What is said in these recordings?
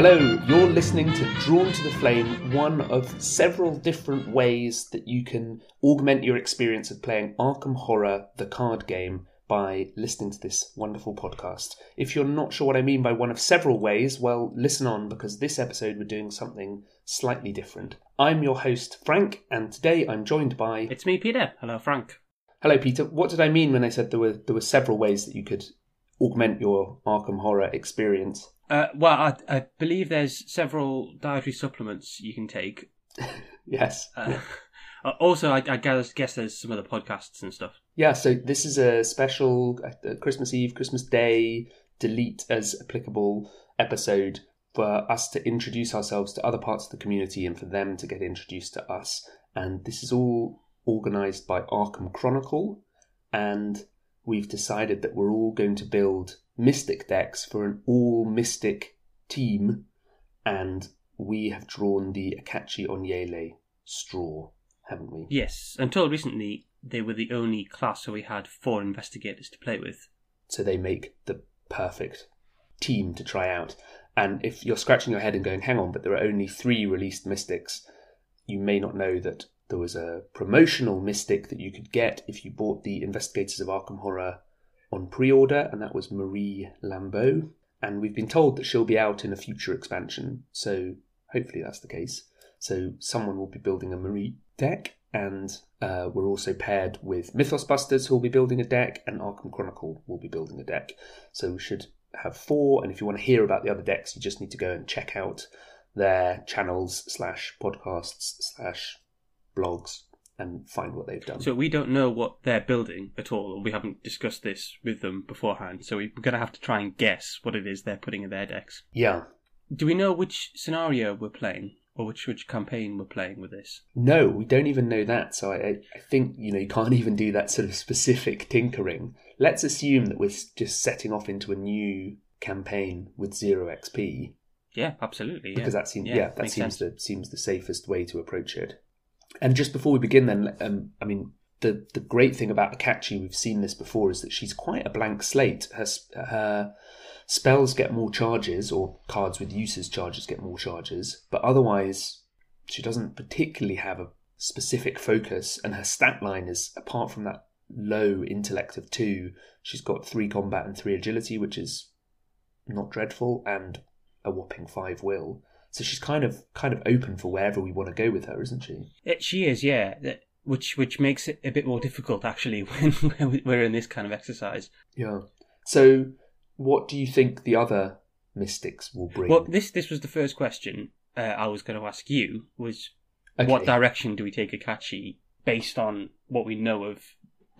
Hello, you're listening to Drawn to the Flame, one of several different ways that you can augment your experience of playing Arkham Horror, the card game, by listening to this wonderful podcast. If you're not sure what I mean by one of several ways, well, listen on because this episode we're doing something slightly different. I'm your host, Frank, and today I'm joined by. It's me, Peter. Hello, Frank. Hello, Peter. What did I mean when I said there were there were several ways that you could augment your Arkham Horror experience? Uh, well, I, I believe there's several dietary supplements you can take. yes. Uh, also, I, I guess, guess there's some other podcasts and stuff. Yeah, so this is a special uh, Christmas Eve, Christmas Day, delete as applicable episode for us to introduce ourselves to other parts of the community and for them to get introduced to us. And this is all organized by Arkham Chronicle. And we've decided that we're all going to build Mystic decks for an all Mystic team. And we have drawn the Akachi Onyele straw, haven't we? Yes, until recently, they were the only class where we had four investigators to play with. So they make the perfect team to try out. And if you're scratching your head and going, hang on, but there are only three released Mystics, you may not know that there was a promotional Mystic that you could get if you bought the Investigators of Arkham Horror on pre order, and that was Marie Lambeau. And we've been told that she'll be out in a future expansion, so hopefully that's the case. So someone will be building a Marie deck, and uh, we're also paired with Mythos Busters, who will be building a deck, and Arkham Chronicle will be building a deck. So we should have four, and if you want to hear about the other decks, you just need to go and check out their channels slash podcasts slash blogs and find what they've done. So we don't know what they're building at all. We haven't discussed this with them beforehand, so we're going to have to try and guess what it is they're putting in their decks. Yeah. Do we know which scenario we're playing? or which which campaign we're playing with this? No, we don't even know that. So I, I think you know you can't even do that sort of specific tinkering. Let's assume that we're just setting off into a new campaign with zero XP. Yeah, absolutely. Because that seems yeah, yeah, that seems sense. the seems the safest way to approach it. And just before we begin, then, um, I mean, the the great thing about Akachi, we've seen this before, is that she's quite a blank slate. Her her spells get more charges, or cards with uses charges get more charges, but otherwise, she doesn't particularly have a specific focus. And her stat line is, apart from that low intellect of two, she's got three combat and three agility, which is not dreadful, and a whopping five will. So she's kind of kind of open for wherever we want to go with her, isn't she? It, she is, yeah. That- Which which makes it a bit more difficult actually when we're in this kind of exercise. Yeah. So, what do you think the other mystics will bring? Well, this this was the first question uh, I was going to ask you was Okay. what direction do we take Akachi based on what we know of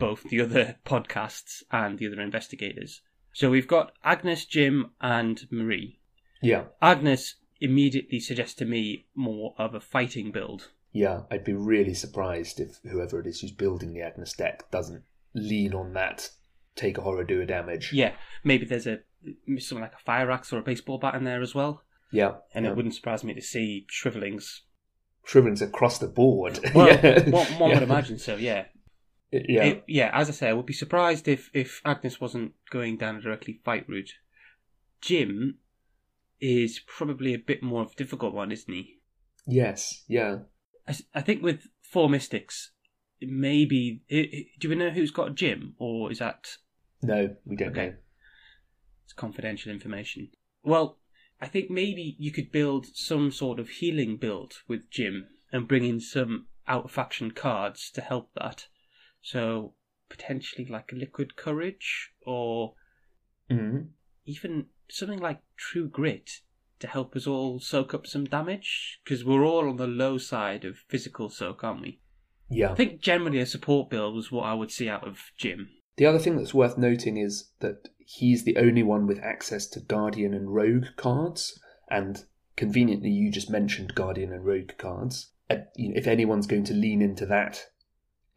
both the other podcasts and the other investigators. So we've got Agnes, Jim, and Marie. Yeah, Agnes immediately suggests to me more of a fighting build. yeah. I'd be really surprised if whoever it is who's building the Agnes deck doesn't lean on that. Take a horror, do a damage. Yeah, maybe there's a something like a fire axe or a baseball bat in there as well. yeah. And yeah. it wouldn't surprise me to see shrivelings. Shrivelings across the board. Well, yeah. one, one yeah. would imagine so. Yeah, Yeah, It- yeah. As I say, I would be surprised if if Agnes wasn't going down a directly fight route. Jim is probably a bit more of a difficult one, isn't he? yes, yeah. I, I think with four mystics, maybe i i do we know who's got Jim, or is that No, we don't Okay. know. it's confidential information? Well, I think maybe you could build some sort of healing build with Jim and bring in some out of faction cards to help that. So potentially like liquid courage or hmm even something like true grit to help us all soak up some damage because we're all on the low side of physical soak, aren't we? Yeah. I think generally a support build was what I would see out of Jim. The other thing that's worth noting is that he's the only one with access to Guardian and Rogue cards, and conveniently, you just mentioned Guardian and Rogue cards. Uh, you know, if anyone's going to lean into that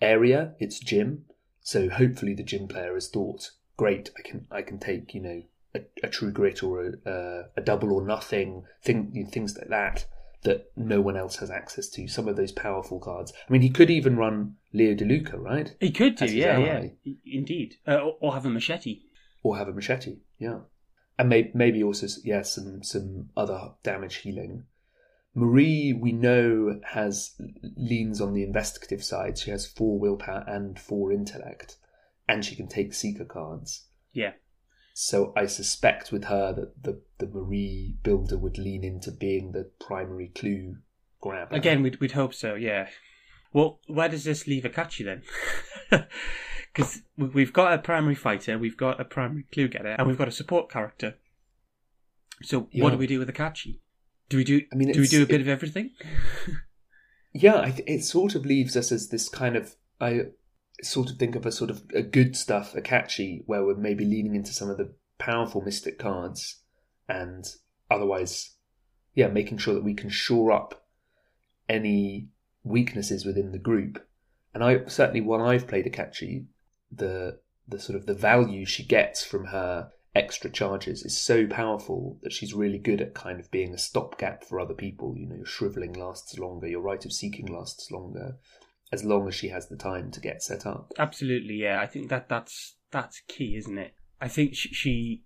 area, it's Jim. So hopefully, the Jim player has thought, "Great, I can I can take you know a, a True Grit or a, uh, a double or nothing thing, things like that." That no one else has access to. Some of those powerful cards. I mean, he could even run Leo DeLuca, right? He could do, yeah, ally. yeah, indeed, uh, or, or have a machete. or have a machete. Yeah. and may, maybe also yeah some some other damage healing. Marie, we know, has leans on the investigative side. She has four willpower and four intellect, and she can take seeker cards. Yeah. So I suspect with her that the the Marie builder would lean into being the primary clue grabber. Again, we'd, we'd hope so, yeah. Well, where does this leave Akachi then? Because we've got a primary fighter, we've got a primary clue getter, and we've got a support character. So Yeah. what do we do with Akachi? Do we do? I mean, do we do a bit it- of everything? Yeah, it sort of leaves us as this kind of I sort of think of a sort of a good stuff Akachi, where we're maybe leaning into some of the powerful mystic cards and otherwise yeah, making sure that we can shore up any weaknesses within the group. And I certainly when I've played Akachi, the the sort of the value she gets from her extra charges is so powerful that she's really good at kind of being a stopgap for other people. You know, your shriveling lasts longer, your Rite of Seeking lasts longer, as long as she has the time to get set up. Absolutely, yeah. I think that that's that's key, isn't it? I think she, she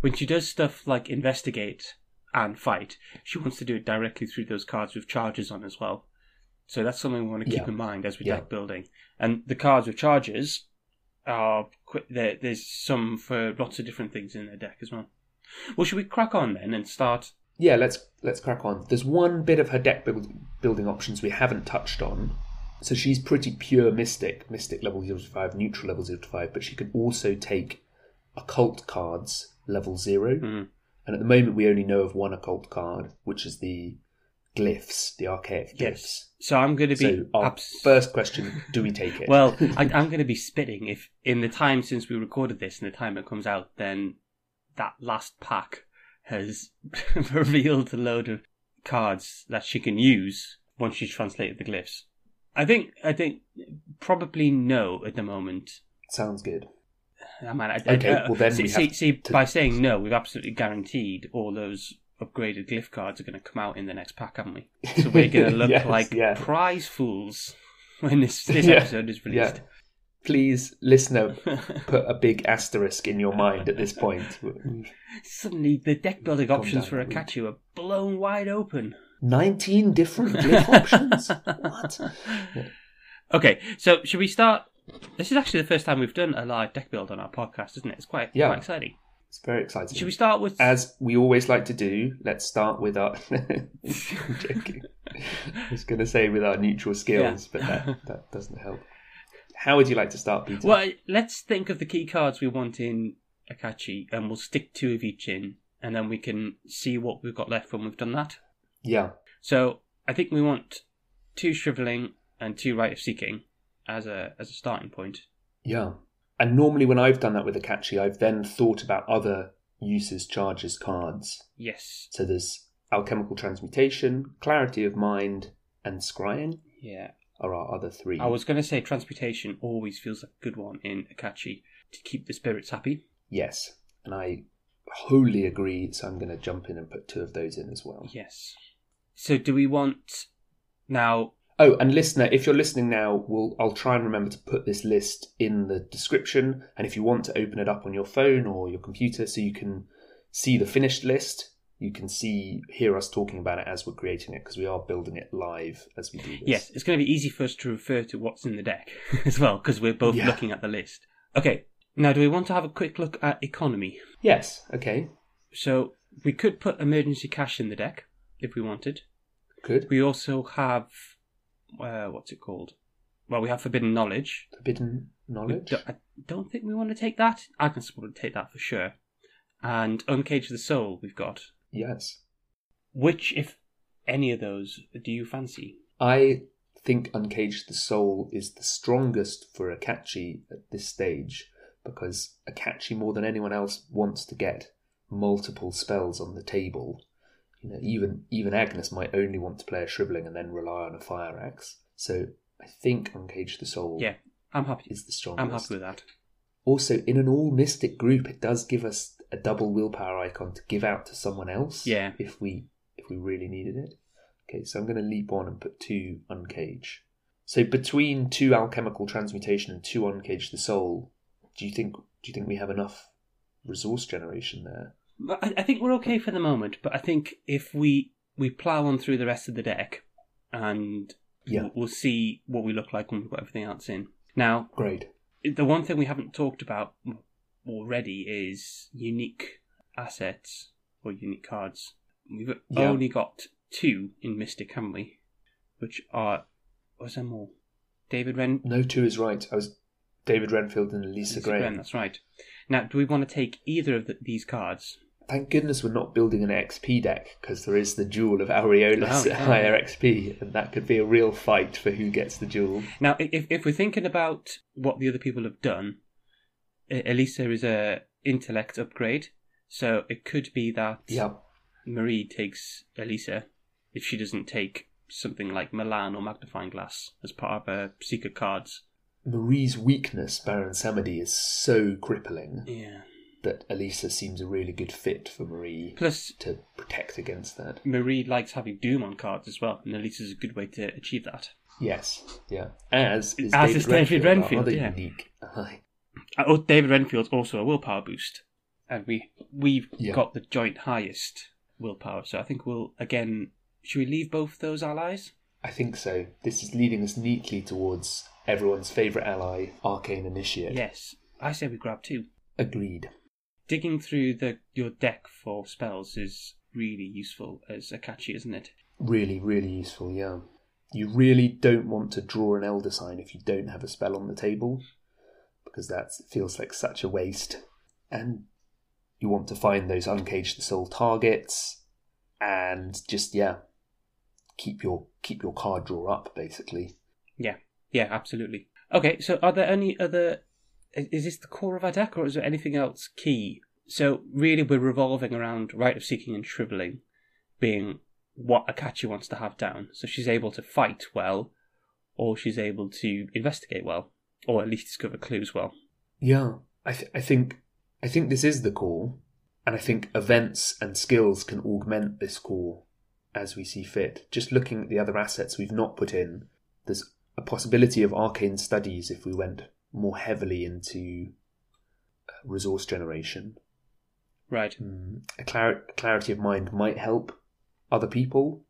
when she does stuff like investigate and fight, she wants to do it directly through those cards with charges on as well. So that's something we want to keep Yeah. in mind as we Yeah. deck building. And the cards with charges are there. There's some for lots of different things in their deck as well. Well, should we crack on then and start? Yeah, let's let's crack on. There's one bit of her deck build, building options we haven't touched on. So she's pretty pure mystic, mystic level 0 to 5, neutral level 0 to 5, but she can also take occult cards level 0. Mhm. And at the moment we only know of one occult card, which is the glyphs, the archaic glyphs. Yes. So I'm going to be So our abs- first question, do we take it? Well, I, I'm going to be spitting if in the time since we recorded this and the time it comes out, then that last pack has revealed a load of cards that she can use once she's translated the glyphs. I think I think probably no at the moment. Sounds good. I mean, I, I- Okay, uh, well then see, we see, see to- by saying no, we've absolutely guaranteed all those upgraded glyph cards are going to come out in the next pack, haven't we? So we're going to look Yes, like yeah. prize fools when this this Yeah, episode is Yeah. released. Please, listener, put a big asterisk in your mind at this point. Suddenly, the deck building options for. Akachi are blown wide open. 19 different glyph options? What? Okay, so should we start? This is actually the first time we've done a live deck build on our podcast, isn't it? It's quite, Yeah. quite exciting. It's very exciting. Should we start with? As we always like to do, let's start with our. I'm joking. I was going to say with our neutral skills, but that, that doesn't help. How would you like to start, Peter? well, let's think of the key cards we want in Akachi, and we'll stick two of each in, and then we can see what we've got left when we've done that. Yeah, So I think we want two shriveling and two Rite of Seeking as a as a starting point. yeah. And normally, when I've done that with Akachi, I've then thought about other uses, charges, cards. Yes. So there's alchemical transmutation, clarity of mind, and scrying Yeah. are our other three. I was going to say transmutation always feels like a good one in Akachi to keep the spirits happy. Yes, and I wholly agree. So I'm going to jump in and put two of those in as well. Yes. So do we want now? Oh, and listener, if you're listening now, we'll I'll try and remember to put this list in the description. And if you want to open it up on your phone or your computer, so you can see the finished list, you can see hear us talking about it as we're creating it because we are building it live as we do this. Yes, it's going to be easy for us to refer to what's in the deck as well because we're both Yeah. looking at the list. Okay. Now, do we want to have a quick look at economy? Yes. Okay. So we could put emergency cash in the deck if we wanted. Good. We also have uh, what's it called? Well, we have forbidden knowledge. Forbidden knowledge. do- I don't think we want to take that. I can support to take that for sure. And uncage the soul we've got. Yes. Which, if any of those, do you fancy? I think Uncaged the Soul is the strongest for Akachi at this stage because Akachi, more than anyone else, wants to get multiple spells on the table. You know, even even Agnes might only want to play a shriveling and then rely on a fire axe. So I think Uncaged the Soul Yeah, I'm happy. is the strongest. I'm happy with that. Also, in an all mystic group, it does give us a double willpower icon to give out to someone else. Yeah. If we if we really needed it. Okay, so I'm going to leap on and put two uncage. So between two alchemical transmutation and two uncage the soul, do you think do you think we have enough resource generation there? I, I think we're okay for the moment, but I think if we we plow on through the rest of the deck, and Yeah. we'll, see what we look like when we've got everything else in. Now, Great. the one thing we haven't talked about already is unique assets or unique cards. We've Yeah. only got two in Mystic, haven't we? Which are was there more? David Ren. No two is right. I was David Renfield and Alyssa Lisa Graham. Graham, That's right. Now, do we want to take either of the, these cards? Thank goodness we're not building an XP deck because there is the jewel of Aureolus Oh, at higher XP, and that could be a real fight for who gets the jewel. Now, if if we're thinking about what the other people have done, E- Alyssa is a intellect upgrade, so it could be that Yeah, Marie takes Alyssa if she doesn't take something like Milan or Magnifying Glass as part of her seeker cards. Marie's weakness, Baron Samedi, is so crippling Yeah. That Alyssa seems a really good fit for Marie Plus, to protect against that. Marie likes having Doom on cards as well, and Alyssa's a good way to achieve that. Yes, yeah. As is As David is David Renfield, Renfield, yeah. unique. Uh, Oh, David Renfield's also a willpower boost, and we we've Yeah. got the joint highest willpower. So I think we'll again. Should we leave both those allies? I think so. This is leading us neatly towards everyone's favourite ally, Arcane Initiate. Yes, I say we grab two. Agreed. Digging through the your deck for spells is really useful as Akachi, isn't it? Really, really useful, yeah. You really don't want to draw an Elder Sign if you don't have a spell on the table, because that feels like such a waste. And you want to find those uncaged the soul targets, and just yeah, keep your keep your card draw up basically. Yeah, yeah, absolutely. Okay, so are there any other? Is this the core of our deck, or is there anything else key? So really, we're revolving around Rite of Seeking and Shriveling being what Akachi wants to have down. So she's able to fight well, or she's able to investigate well, or at least discover clues well. Yeah, I th- I think I think this is the core, and I think events and skills can augment this core as we see fit. Just looking at the other assets we've not put in, there's a possibility of arcane studies if we went more heavily into uh, resource generation. Right. Mm, a clar- clarity of mind might help other people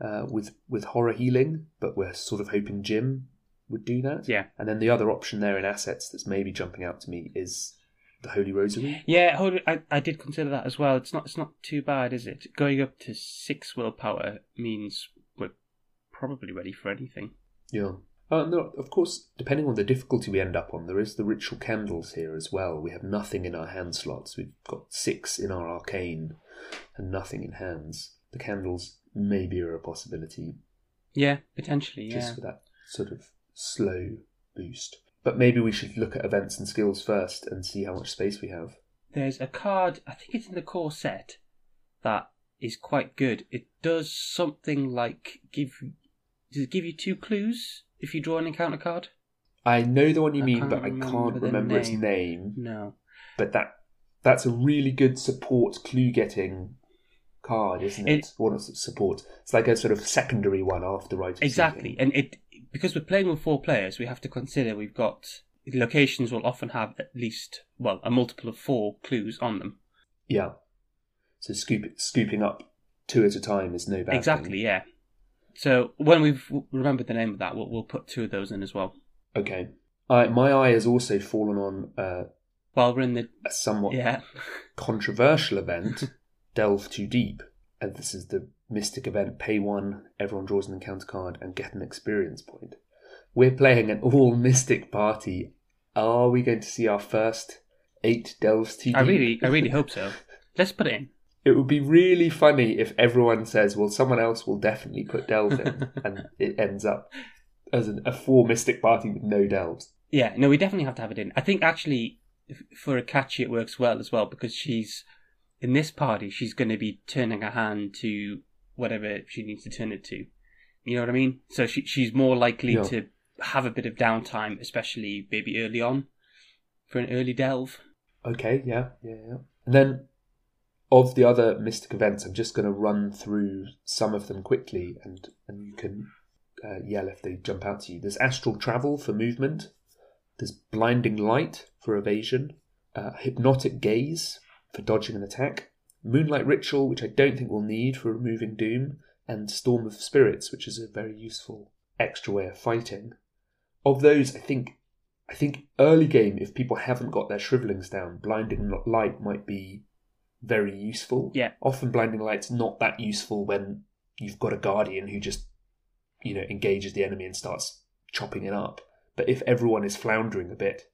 uh, with with horror healing, but we're sort of hoping Jim would do that. Yeah. And then the other option there in assets that's maybe jumping out to me is the Holy Rosary. Yeah, hold I, I did consider that as well. It's not it's not too bad, is it? Going up to six willpower means we're probably ready for anything. Yeah. Uh, no, of course, depending on the difficulty we end up on, there is the ritual candles here as well. We have nothing in our hand slots. We've got six in our arcane and nothing in hands. The candles maybe are a possibility Yeah, potentially. Yeah. just for that sort of slow boost. But maybe we should look at events and skills first and see how much space we have. there's a card i think it's in the core set that is quite good it does something like give does it give you two clues if you draw an encounter card I know the one you I mean, but I can't remember its name. name. no But that that's a really good support clue getting card, isn't it? It- not support. It's like a sort of secondary one after right. exactly and it because we're playing with four players we have to consider we've got locations will often have at least well a multiple of four clues on them Yeah. So scoop, scooping up two at a time is no bad. exactly thing. yeah so when we've remembered the name of that we'll, we'll put two of those in as well Okay. I, my eye has also fallen on uh, while we're in the a somewhat yeah controversial event, Delve Too Deep. And this is the Mystic event, pay one, everyone draws an encounter card, and get an experience point. We're playing an all Mystic party. Are we going to see our first eight Delves Too Deep? i really i really hope so let's put it in It would be really funny if everyone says, well, someone else will definitely put Delve in, and it ends up as an, a four Mystic party with no Delves. Yeah, no, we definitely have to have it in. I think actually for Akachi it works well as well because she's in this party she's going to be turning her hand to whatever she needs to turn it to. You know what I mean? So she she's more likely Yeah. to have a bit of downtime, especially maybe early on for an early delve. Okay, yeah, yeah, yeah. And then of the other Mystic events, I'm just going to run through some of them quickly, and and you can uh, yell if they jump out to you. There's astral travel for movement. There's blinding light for evasion. Uh, hypnotic gaze for dodging an attack. Moonlight Ritual, which I don't think we'll need for removing Doom, and Storm of Spirits, which is a very useful extra way of fighting. Of those, I think I think early game, if people haven't got their shrivelings down, blinding light might be very useful. Yeah. Often blinding light's not that useful when you've got a guardian who just, you know, engages the enemy and starts chopping it up. But if everyone is floundering a bit,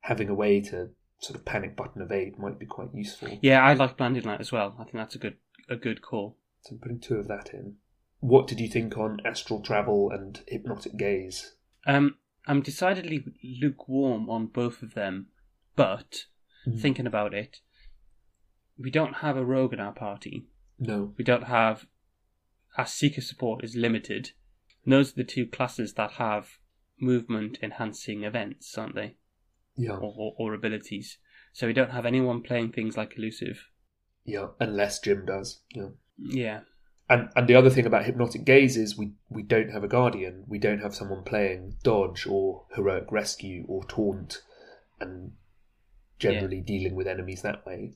having a way to sort of panic button evade might be quite useful. Yeah, I like blinding light as well. I think that's a good a good call. So I'm putting two of that in. What did you think on astral travel and hypnotic gaze? Um, I'm decidedly lukewarm on both of them, but Mm. thinking about it, we don't have a rogue in our party. No. We don't have our seeker support is limited. And those are the two classes that have movement enhancing events, aren't they? Yeah. Or, or, or abilities. So we don't have anyone playing things like elusive. Yeah. Unless Jim does. Yeah. Yeah. And and the other thing about hypnotic gaze is we we don't have a guardian. We don't have someone playing dodge or heroic rescue or taunt, and generally dealing with enemies that way.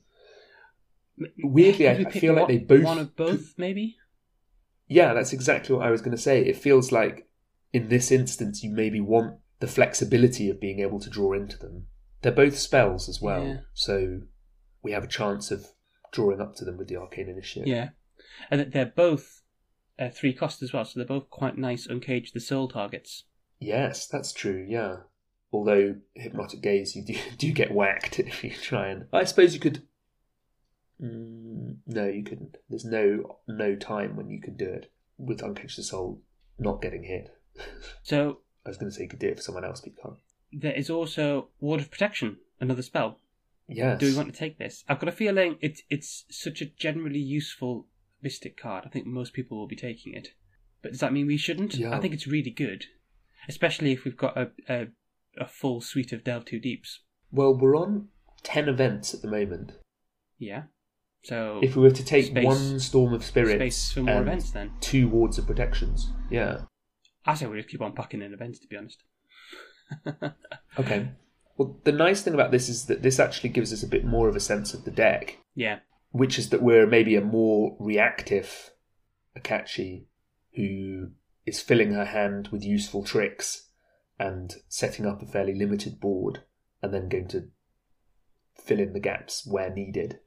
Weirdly, I, I feel like they both. one of both, maybe. Yeah, that's exactly what I was going to say. It feels like in this instance, you maybe want the flexibility of being able to draw into them. They're both spells as well, Yeah. so we have a chance of drawing up to them with the arcane initiate. Yeah, and that they're both uh, three cost as well, so they're both quite nice uncage the soul targets. Yes, that's true. Yeah. Although hypnotic gaze, you do, do get whacked if you try and. I suppose you could. Mm, no, you couldn't. There's no no time when you could do it with unconscious the soul not getting hit. So I was going to say you could do it for someone else, but you can't. there is also ward of protection, another spell. Yes. Do we want to take this? I've got a feeling it's it's such a generally useful mystic card. I think most people will be taking it. But does that mean we shouldn't? Yeah. I think it's really good, especially if we've got a a, a full suite of Delve Too Deeps. Well, we're on ten events at the moment. Yeah. So If we were to take Space- one storm of spirit, space for more and events then. two wards of protections, yeah. I say we just keep on packing in events. To be honest. Okay. Well, the nice thing about this is that this actually gives us a bit more of a sense of the deck. Yeah. which is that we're maybe a more reactive Akachi who is filling her hand with useful tricks and setting up a fairly limited board and then going to fill in the gaps where needed.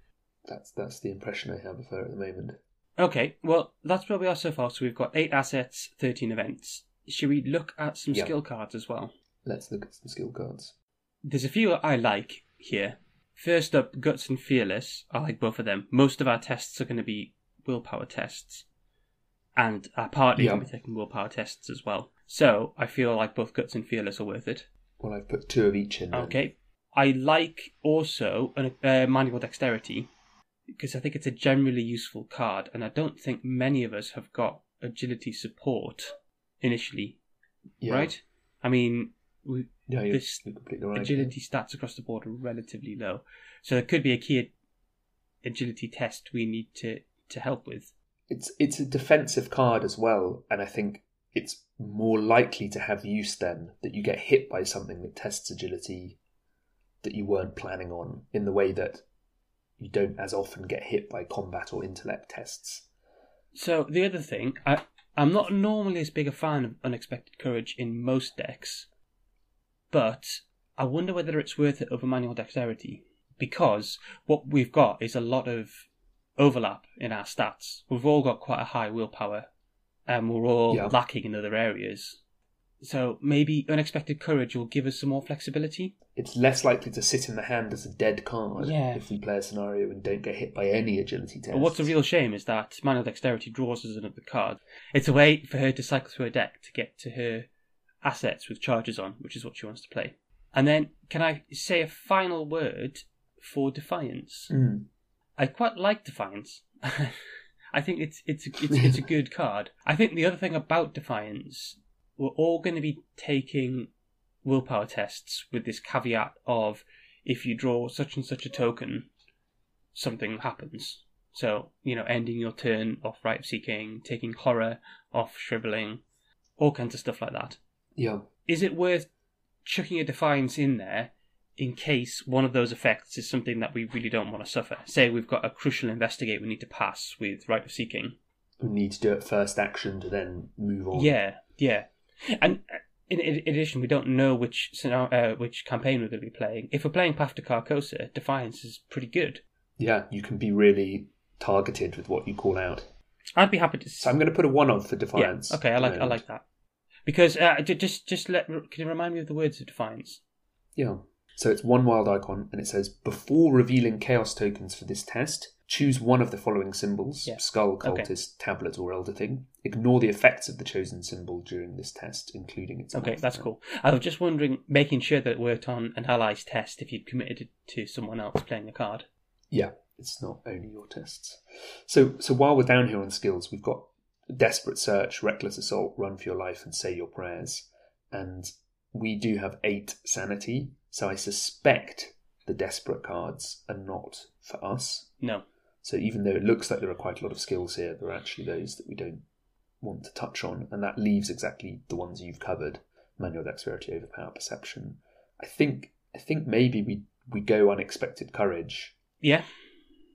That's that's the impression I have of her at the moment. Okay, well, that's where we are so far. So we've got eight assets, 13 events. Should we look at some Yeah. skill cards as well? Let's look at some skill cards. There's a few I like here. First up, Guts and Fearless. I like both of them. Most of our tests are going to be willpower tests. And our party Yeah. can be taking willpower tests as well. So I feel like both Guts and Fearless are worth it. Well, I've put two of each in. then. Okay. I like also an, uh, manual dexterity because I think it's a generally useful card, and I don't think many of us have got agility support initially, Yeah. right? I mean, we, Yeah, you're, This you're right. agility stats across the board are relatively low, so there could be a key agility test we need to to help with. It's it's a defensive card as well, and I think it's more likely to have use then that you get hit by something that tests agility that you weren't planning on in the way that you don't as often get hit by combat or intellect tests. So the other thing, I I'm not normally as big a fan of unexpected courage in most decks, but I wonder whether it's worth it over manual dexterity because what we've got is a lot of overlap in our stats. We've all got quite a high willpower, and we're all Yeah. lacking in other areas. So maybe unexpected courage will give us some more flexibility. It's less likely to sit in the hand as a dead card Yeah. if we play a scenario and don't get hit by any agility test. But what's a real shame is that manual dexterity draws us another card. It's a way for her to cycle through her deck to get to her assets with charges on, which is what she wants to play. And then, can I say a final word for Defiance? Mm. I quite like Defiance. I think it's it's it's it's a good card. I think the other thing about Defiance, we're all going to be taking willpower tests with this caveat of if you draw such and such a token, something happens. So you know, ending your turn off Rite of Seeking, taking horror off shriveling, all kinds of stuff like that. Yeah. Is it worth chucking a Defiance in there in case one of those effects is something that we really don't want to suffer. Say we've got a crucial investigate we need to pass with Rite of Seeking. We need to do it first action to then move on. Yeah, yeah. And uh, in, in addition, we don't know which scenario, uh, which campaign we're going to be playing. If we're playing Path to Carcosa, Defiance is pretty good. Yeah, you can be really targeted with what you call out. I'd be happy to. So I'm going to put a one on for Defiance. Yeah, okay, I like I like that because uh, just just let can you remind me of the words of Defiance? Yeah. So it's one wild icon, and it says before revealing chaos tokens for this test, choose one of the following symbols: Yeah. skull, Okay. cultist, tablet, or elder thing. Ignore the effects of the chosen symbol during this test, including its. Okay, that's cool. I was just wondering, making sure that it worked on an ally's test if you'd committed it to someone else playing a card. Yeah, it's not only your tests. So, so while we're down here on skills, we've got desperate search, reckless assault, run for your life, and say your prayers. And we do have eight sanity, so I suspect the desperate cards are not for us. No. So even though it looks like there are quite a lot of skills here, there are actually those that we don't want to touch on, and that leaves exactly the ones you've covered: manual dexterity, overpower, perception. I think I think maybe we we go unexpected courage Yeah,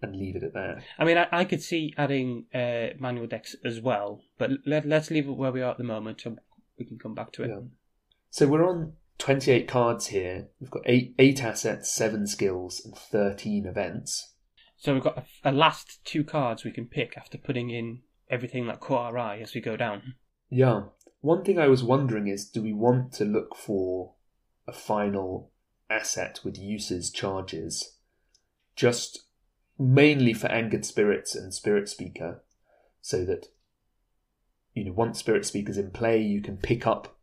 and leave it at that. I mean, I, I could see adding uh, manual decks as well, but let, let's leave it where we are at the moment, and we can come back to it. Yeah. So we're on 28 cards here. We've got eight eight assets, seven skills, and 13 events. So we've got a, a last two cards we can pick after putting in everything that caught our eye as we go down. Yeah. One thing I was wondering is do we want to look for a final asset with uses charges just mainly for angered spirits and spirit speaker so that you know once spirit speaker's in play you can pick up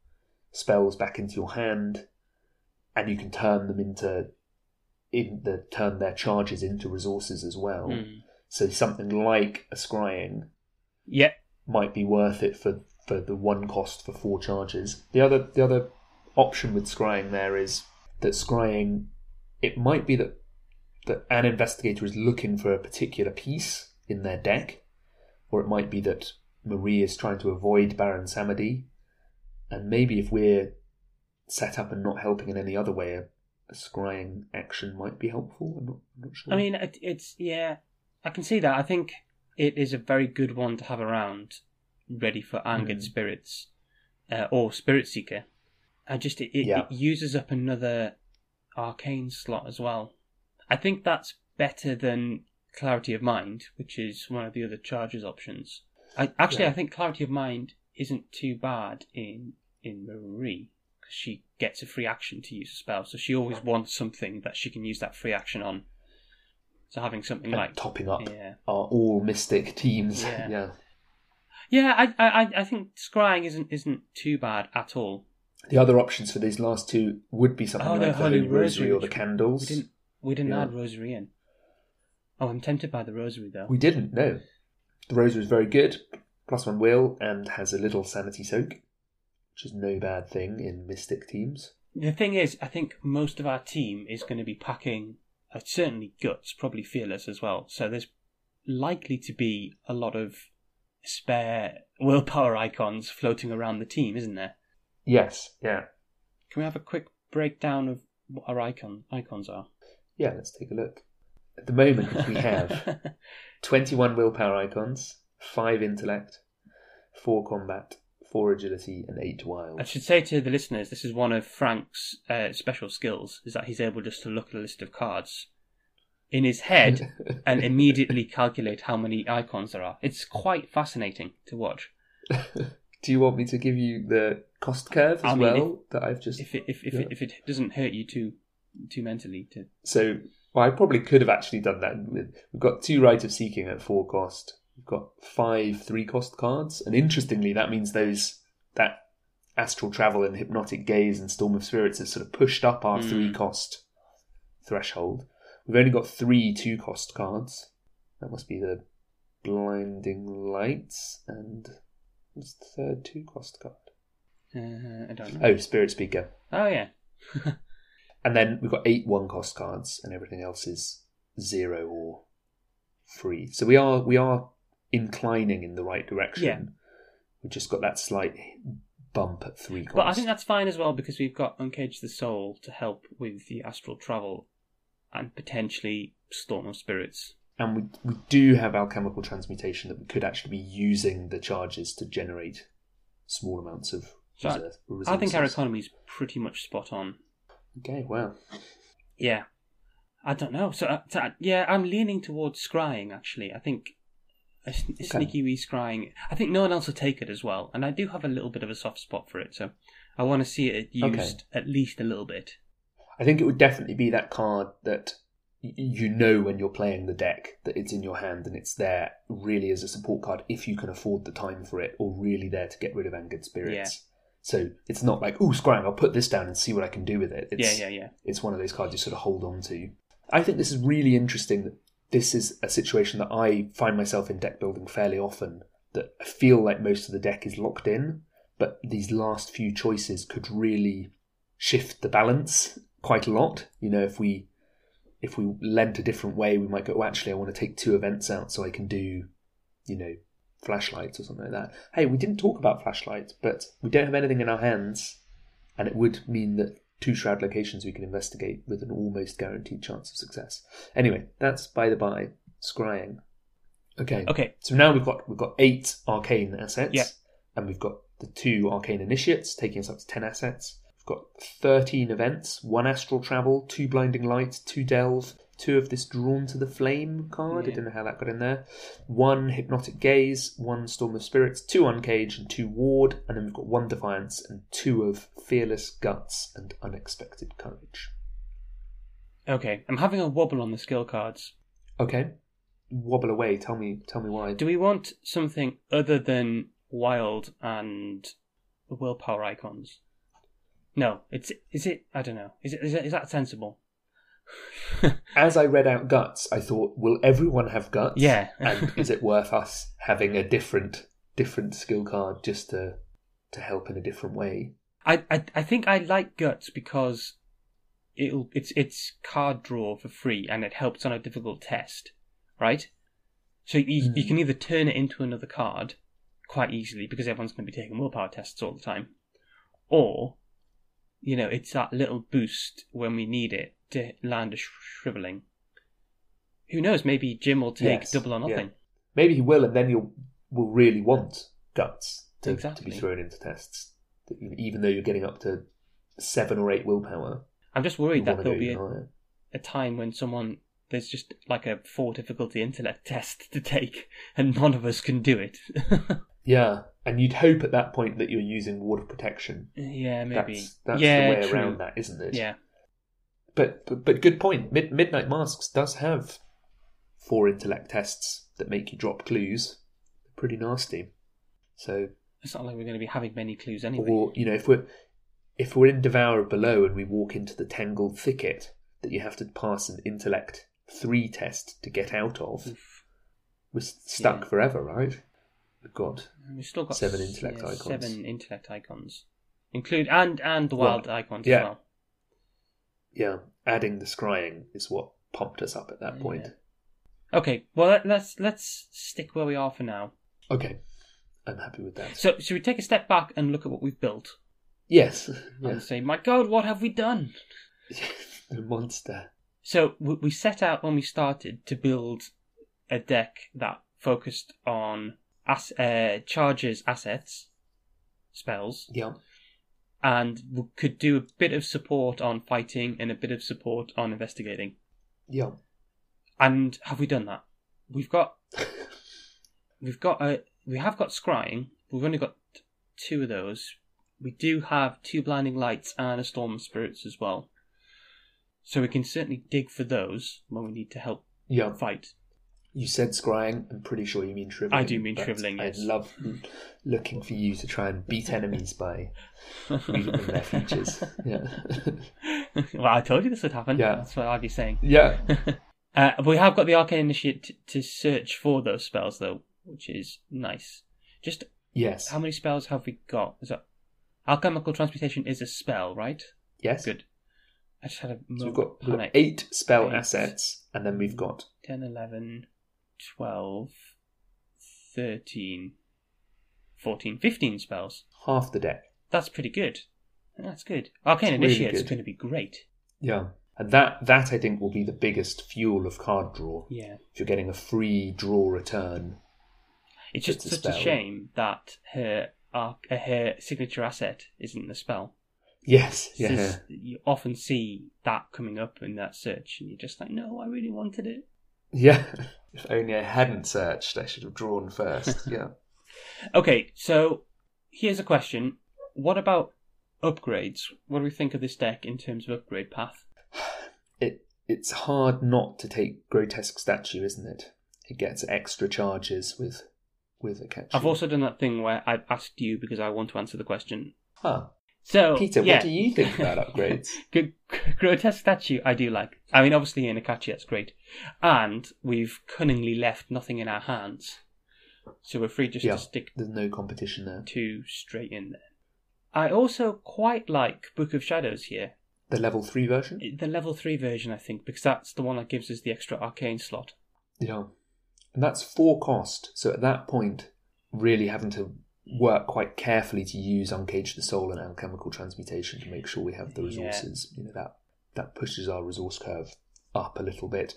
spells back into your hand and you can turn them into in the turn their charges into resources as well Hmm. so something like a scrying Yeah, might be worth it for, for the one cost for four charges. The other the other option with scrying there is that scrying it might be that that an investigator is looking for a particular piece in their deck, or it might be that Marie is trying to avoid Baron Samedi, and maybe if we're set up and not helping in any other way, a, scrying action might be helpful. I'm not, I'm not sure. I mean, it, it's yeah, I can see that. I think it is a very good one to have around, ready for angered Mm. spirits, uh, or spirit speaker. I just it, it, Yeah. it uses up another arcane slot as well. I think that's better than clarity of mind, which is one of the other charges options. I actually Yeah. I think clarity of mind isn't too bad in in Marie because she gets a free action to use a spell, so she always wants something that she can use that free action on. So having something And like topping up yeah, our all mystic teams. Yeah. yeah. yeah, I I I think scrying isn't isn't too bad at all. The other options for these last two would be something Oh, like the the Holy Holy Rosary, Rosary, or the candles. We didn't we didn't Yeah. add rosary in. Oh, I'm tempted by the rosary though. We didn't, no. The Rosary is very good, plus one will, and has a little sanity soak, which is no bad thing in mystic teams. The thing is, I think most of our team is going to be packing, uh, certainly guts, probably fearless as well. So there's likely to be a lot of spare willpower icons floating around the team, isn't there? Yes, yeah. Can we have a quick breakdown of what our icon icons are? Yeah, let's take a look. At the moment, we have 21 willpower icons, 5 intellect, 4 combat, 4 agility, and 8 wild. I should say to the listeners, this is one of Frank's uh, special skills: is that he's able just to look at a list of cards in his head and immediately calculate how many icons there are. It's quite fascinating to watch. Do you want me to give you the cost curve as I mean, well that I've just If it if if, Yeah. it, if it doesn't hurt you too too mentally to So well, I probably could have actually done that. We've got two Rite of Seeking at four cost. We've got five three cost cards, and interestingly, that means those that astral travel and hypnotic gaze and storm of spirits has sort of pushed up our Mm. three cost threshold. We've only got three two cost cards. That must be the blinding lights and what's the third two cost card? uh, I don't know. Oh, spirit speaker. Oh yeah, And then we've got eight one cost cards, and everything else is zero or free. So we are we are inclining in the right direction. Yeah. We've just got that slight bump at three cost. But I think that's fine as well because we've got Uncage the Soul to help with the astral travel and potentially Storm of Spirits. and we we do have alchemical transmutation that we could actually be using the charges to generate small amounts of So reserve- I think our economy is pretty much spot on. Okay, well, Yeah. I don't know. So, uh, so, uh, yeah, I'm leaning towards scrying, actually. I think a, sn- a sneaky wee scrying. I think no one else will take it as well. And I do have a little bit of a soft spot for it. So I want to see it Okay. used at least a little bit. I think it would definitely be that card that y- you know when you're playing the deck that it's in your hand and it's there really as a support card if you can afford the time for it, or really there to get rid of angered spirits. Yeah. So it's not like, oh, scrying, I'll put this down and see what I can do with it. It's, yeah, yeah, yeah. it's one of those cards you sort of hold on to. I think this is really interesting that this is a situation that I find myself in deck building fairly often. That I feel like most of the deck is locked in, but these last few choices could really shift the balance quite a lot. You know, if we if we lent a different way, we might go, oh, actually, I want to take two events out so I can do, you know, flashlights or something like that. Hey, we didn't talk about flashlights, but we don't have anything in our hands, and it would mean that two shroud locations we can investigate with an almost guaranteed chance of success. Anyway, that's by the by, scrying. Okay. Okay. So now we've got we've got eight arcane assets. Yeah. And we've got the two arcane initiates taking us up to ten assets. We've got thirteen events, one astral travel, two blinding light, two delve, two of this drawn to the flame card. I don't know how that got in there. One hypnotic gaze, one storm of spirits, two uncage and two ward, and then we've got one defiance and two of fearless guts and unexpected courage. Okay. I'm having a wobble on the skill cards. Okay. Wobble away. Tell me tell me why. Do we want something other than wild and the willpower icons? No. It's is it? I don't know. Is it is, it, is that sensible? As I read out guts, I thought, will everyone have guts? Yeah. and is it worth us having a different different skill card just to to help in a different way? I, I I think I like guts because it'll it's it's card draw for free and it helps on a difficult test, right? So you, you Hmm. can either turn it into another card quite easily because everyone's going to be taking willpower tests all the time, or you know it's that little boost when we need it to land a sh- shriveling. Who knows? Maybe Jim will take Yes, double or yeah. nothing. Maybe he will, and then you'll will really want guts to, to be thrown into tests, even though you're getting up to seven or eight willpower. I'm just worried that there'll be a, a time when someone there's just like a four difficulty intellect test to take and none of us can do it Yeah, and you'd hope at that point that you're using ward of protection. yeah maybe That's, that's yeah the way true. around that, isn't it? yeah But but, but good point. Mid- Midnight Masks does have four intellect tests that make you drop clues. Pretty nasty. So, it's not like we're going to be having many clues anyway or you know, if we're if we're in Devourer below and we walk into the tangled thicket that you have to pass an intellect three test to get out of, Oof. we're stuck Yeah. forever, right? We've got we've still got Seven intellect yeah, icons. seven intellect icons include and and the wild icons yeah. as well yeah, adding the scrying is what pumped us up at that Yeah. point. okay well let, let's let's stick where we are for now Okay, I'm happy with that. so should we take a step back and look at what we've built Yes, yeah. and say my god what have we done the monster. So we we set out when we started to build a deck that focused on as, uh, charges, assets, spells, Yeah, and we could do a bit of support on fighting and a bit of support on investigating. yeah. And have we done that? We've got we've got a we have got scrying. We've only got two of those. We do have two blinding lights and a storm of spirits as well. So we can certainly dig for those when we need to help Yeah, fight. You said scrying. I'm pretty sure you mean shriveling. I do mean shriveling, yes. I love looking for you to try and beat enemies by reading their features. Yeah, well, I told you this would happen. Yeah. That's what I'd be saying. yeah. Uh, but we have got the Arcane Initiate t- to search for those spells, though, which is nice. Just Yes, how many spells have we got? Is that Alchemical Transmutation is a spell, right? yes. Good. I just had a So we've got, we've got eight spell Eight. assets, and then we've got 10, 11, 12, 13, 14, 15 spells. half the deck. that's pretty good. That's good. Arcane really Initiate's good. going to be great. Yeah. And that that I think will be the biggest fuel of card draw. Yeah. If you're getting a free draw return. It's just a such a shame that her arc, uh, her signature asset isn't the spell. Yes, yeah. you often see that coming up in that search, and you're just like, no, I really wanted it. Yeah. If only I hadn't searched, I should have drawn first. Yeah. Okay, so here's a question: What about upgrades? What do we think of this deck in terms of upgrade path? it it's hard not to take grotesque statue, isn't it? It gets extra charges with with a catch. I've also done that thing where I've asked you because I want to answer the question. Huh. So, Peter, yeah. what do you think about upgrades? Good grotesque statue, I do like. I mean, obviously in Akachi, that's great, and we've cunningly left nothing in our hands, so we're free just Yeah. to stick There's no competition there. two straight in there. I also quite like Book of Shadows here, The level three version? the level three version, I think, because that's the one that gives us the extra arcane slot. Yeah. And that's four cost. So at that point, really having to work quite carefully to use Uncage the Soul and Alchemical Transmutation to make sure we have the Yeah. resources. You know, that that pushes our resource curve up a little bit.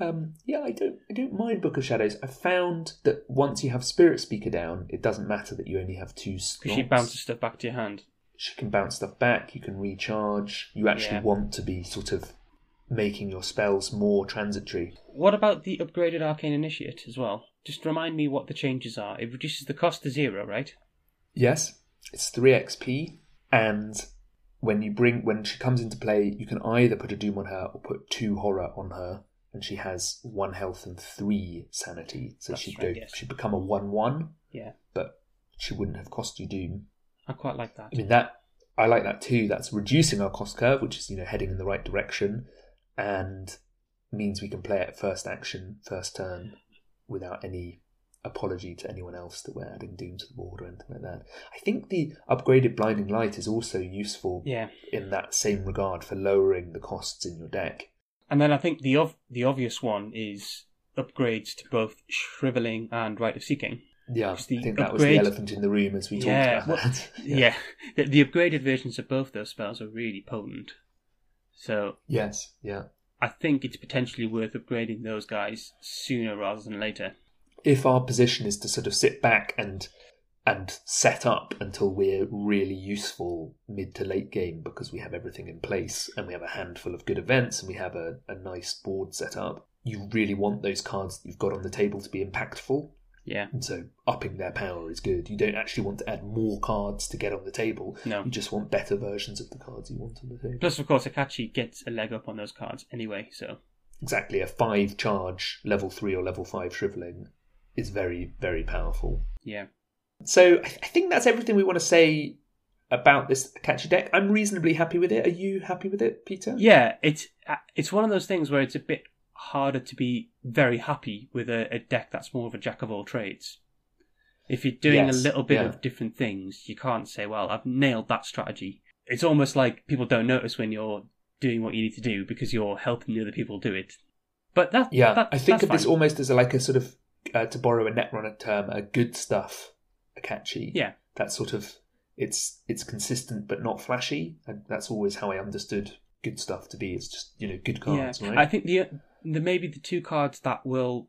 Um, yeah, I don't I don't mind Book of Shadows. I found that once you have Spirit Speaker down, it doesn't matter that you only have two slots. Because she bounces stuff back to your hand. she can bounce stuff back, you can recharge. You actually Yeah. want to be sort of making your spells more transitory. What about the upgraded arcane initiate as well? Just remind me what the changes are. It reduces the cost to zero, right? Yes, it's three XP, and when you bring when she comes into play, you can either put a doom on her or put two horror on her, and she has one health and three sanity, so That's she'd right, go yes. she'd become a one one, Yeah, but she wouldn't have cost you doom. I quite like that. I mean that I like that too. That's reducing our cost curve, which is you know heading in the right direction, and means we can play it first action, first turn, without any apology to anyone else that we're adding doom to the board or anything like that. I think the upgraded blinding light is also useful Yeah, in that same regard for lowering the costs in your deck. and then I think the ov- the obvious one is upgrades to both shriveling and Rite of Seeking. Yeah, I think that was the elephant in the room as we talked about well, that. Yeah, The, the upgraded versions of both those spells are really potent. So Yes. Yeah. I think it's potentially worth upgrading those guys sooner rather than later. if our position is to sort of sit back and and set up until we're really useful mid to late game because we have everything in place and we have a handful of good events and we have a, a nice board set up, you really want those cards that you've got on the table to be impactful. Yeah, And so upping their power is good. You don't actually want to add more cards to get on the table. no. You just want better versions of the cards you want on the table. Plus, of course, Akachi gets a leg up on those cards anyway, so Exactly. A five charge, level three or level five shriveling is very, very powerful. yeah. So I, I think that's everything we want to say about this Akachi deck. I'm reasonably happy with it. Are you happy with it, Peter? Yeah, it's uh, it's one of those things where it's a bit harder to be very happy with a, a deck that's more of a jack of all trades. If you're doing Yes, a little bit yeah. of different things, you can't say, "Well, I've nailed that strategy." It's almost like people don't notice when you're doing what you need to do because you're helping the other people do it. But that, Yeah, that, I think of this almost as a, like a sort of, uh, to borrow a Netrunner term, a good stuff, Akachi. Yeah. That sort of, it's it's consistent but not flashy. And that's always how I understood good stuff to be. It's just you know good cards, yeah, right? I think the the maybe the two cards that will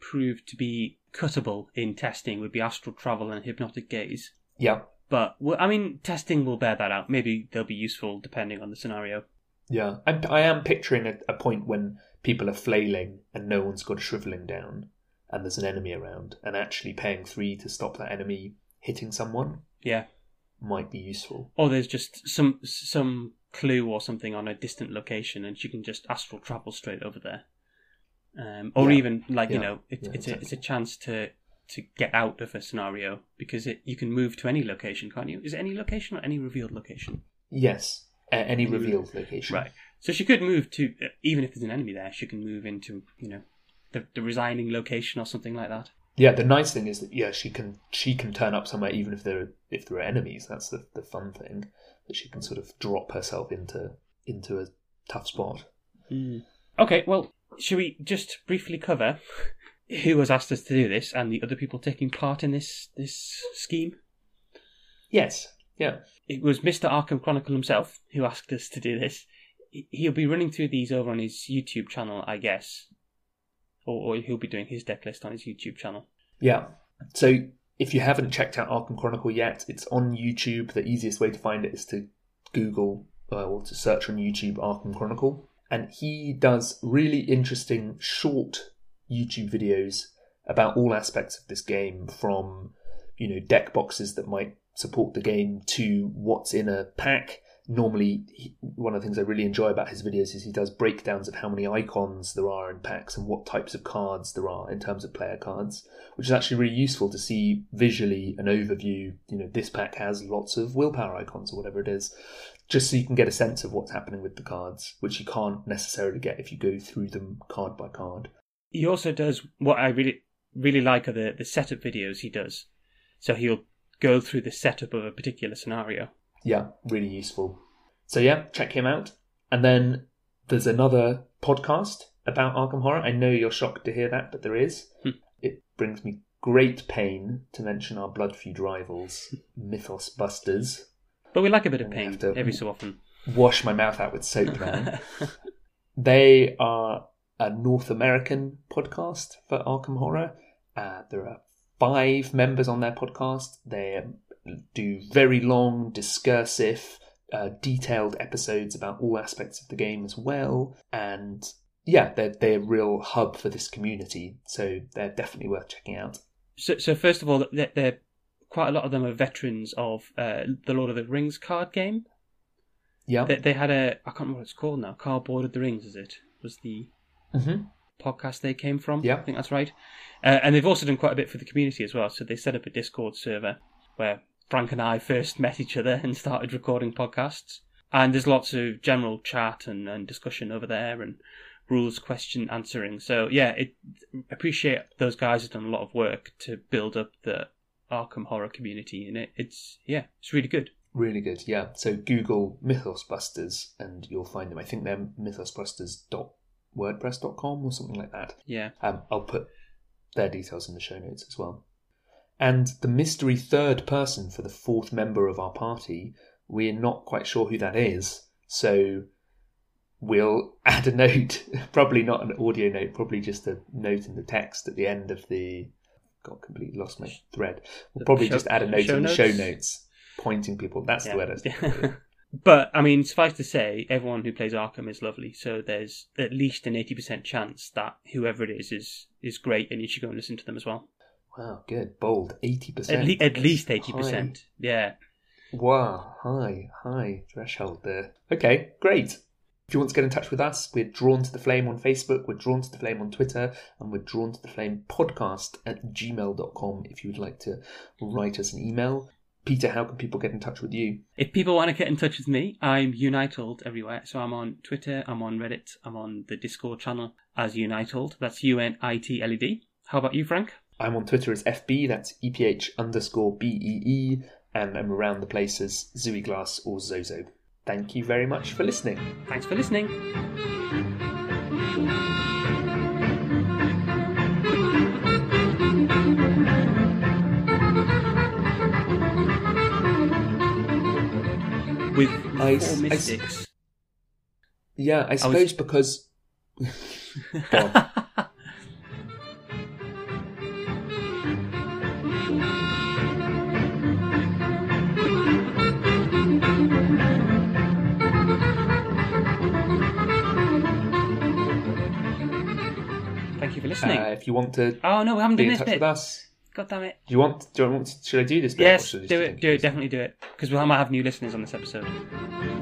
prove to be cuttable in testing would be Astral Travel and Hypnotic Gaze. yeah, But well, I mean, testing will bear that out. Maybe they'll be useful depending on the scenario. yeah. I'm, I am picturing a, a point when people are flailing and no one's got a shriveling down, and there's an enemy around, and actually paying three to stop that enemy hitting someone Yeah. might be useful. Or there's just some some clue or something on a distant location, and she can just astral travel straight over there. Um, or Yeah. even like you know, it, Yeah, it's a it's a chance to to get out of a scenario because it you can move to any location, can't you? Is it any location or any revealed location? Yes, a- any Any re- revealed location. Right. So she could move to uh, even if there's an enemy there, she can move into you know the the resigning location or something like that. Yeah, the nice thing is that yeah, she can she can turn up somewhere even if there are, if there are enemies. That's the the fun thing that she can sort of drop herself into into a tough spot. Hmm. Okay, well, should we just briefly cover who has asked us to do this and the other people taking part in this this scheme? Yes, Yeah. It was Mr. Arkham Chronicle himself who asked us to do this. He- He'll be running through these over on his YouTube channel, I guess. Or, or he'll be doing his deck list on his YouTube channel. Yeah. So if you haven't checked out Arkham Chronicle yet, it's on YouTube. The easiest way to find it is to Google uh, or to search on YouTube Arkham Chronicle. And he does really interesting short YouTube videos about all aspects of this game from, you know, deck boxes that might support the game to what's in a pack. Normally, he, one of the things I really enjoy about his videos is he does breakdowns of how many icons there are in packs and what types of cards there are in terms of player cards, which is actually really useful to see visually an overview. You know, this pack has lots of willpower icons or whatever it is, just so you can get a sense of what's happening with the cards, which you can't necessarily get if you go through them card by card. He also does what I really really like are the, the setup videos he does. So he'll go through the setup of a particular scenario. Yeah, really useful. So yeah, check him out. And then there's another podcast about Arkham Horror. I know you're shocked to hear that, but there is. Hmm. It brings me great pain to mention our blood feud rivals, Mythos Busters. But we like a bit of pain every so often. Wash my mouth out with soap now. They are a North American podcast for Arkham Horror. Uh, there are five members on their podcast. They um, do very long, discursive, uh, detailed episodes about all aspects of the game as well. And yeah, they're, they're a real hub for this community. So they're definitely worth checking out. So, so first of all, they're, they're quite a lot of them are veterans of uh, the Lord of the Rings card game. Yeah. They, they had a I can't remember what it's called now. Cardboard of the Rings, is it? Was the hmm podcast they came from? Yeah. I think that's right. Uh, and they've also done quite a bit for the community as well. So they set up a Discord server where Frank and I first met each other and started recording podcasts. And there's lots of general chat and, and discussion over there and rules question answering. So yeah, it appreciate those guys have done a lot of work to build up the Arkham horror community and it, it's yeah, it's really good. Really good, yeah. So Google Mythos Busters and you'll find them. I think they're mythosbusters.wordpress.com or something like that. Yeah. Um, I'll put their details in the show notes as well. And the mystery third person for the fourth member of our party, we're not quite sure who that is. So we'll add a note, probably not an audio note, probably just a note in the text at the end of the. Got completely lost my thread. We'll probably show- just add a note in the show notes? notes pointing people. That's the word I was looking but I mean, suffice to say, everyone who plays Arkham is lovely. So there's at least an eighty percent chance that whoever it is is is great, and you should go and listen to them as well. Wow, good, bold, eighty percent. At, le- at least eighty percent. Yeah. Wow, high, high threshold there. Okay, great. If you want to get in touch with us, we're Drawn to the Flame on Facebook, we're Drawn to the Flame on Twitter, and we're Drawn to the Flame podcast at gmail.com if you would like to write us an email. Peter, how can people get in touch with you? If people want to get in touch with me, I'm Unitled everywhere. So I'm on Twitter, I'm on Reddit, I'm on the Discord channel as Unitled. That's U N I T L E D. How about you, Frank? I'm on Twitter as FB, that's EPH underscore BEE, and I'm around the place as Zooey Glass or Zozo. Thank you very much for listening. Thanks for listening. With I- four I- mystics. Yeah, I suppose because. Go on. Listening. Uh, if you want to oh no, we haven't be done in this touch bit. with us, God damn it! do you want? Do you want? Should I do this? Bit Yes, should I just do do it. Do it. Definitely do it. Because we might have new listeners on this episode.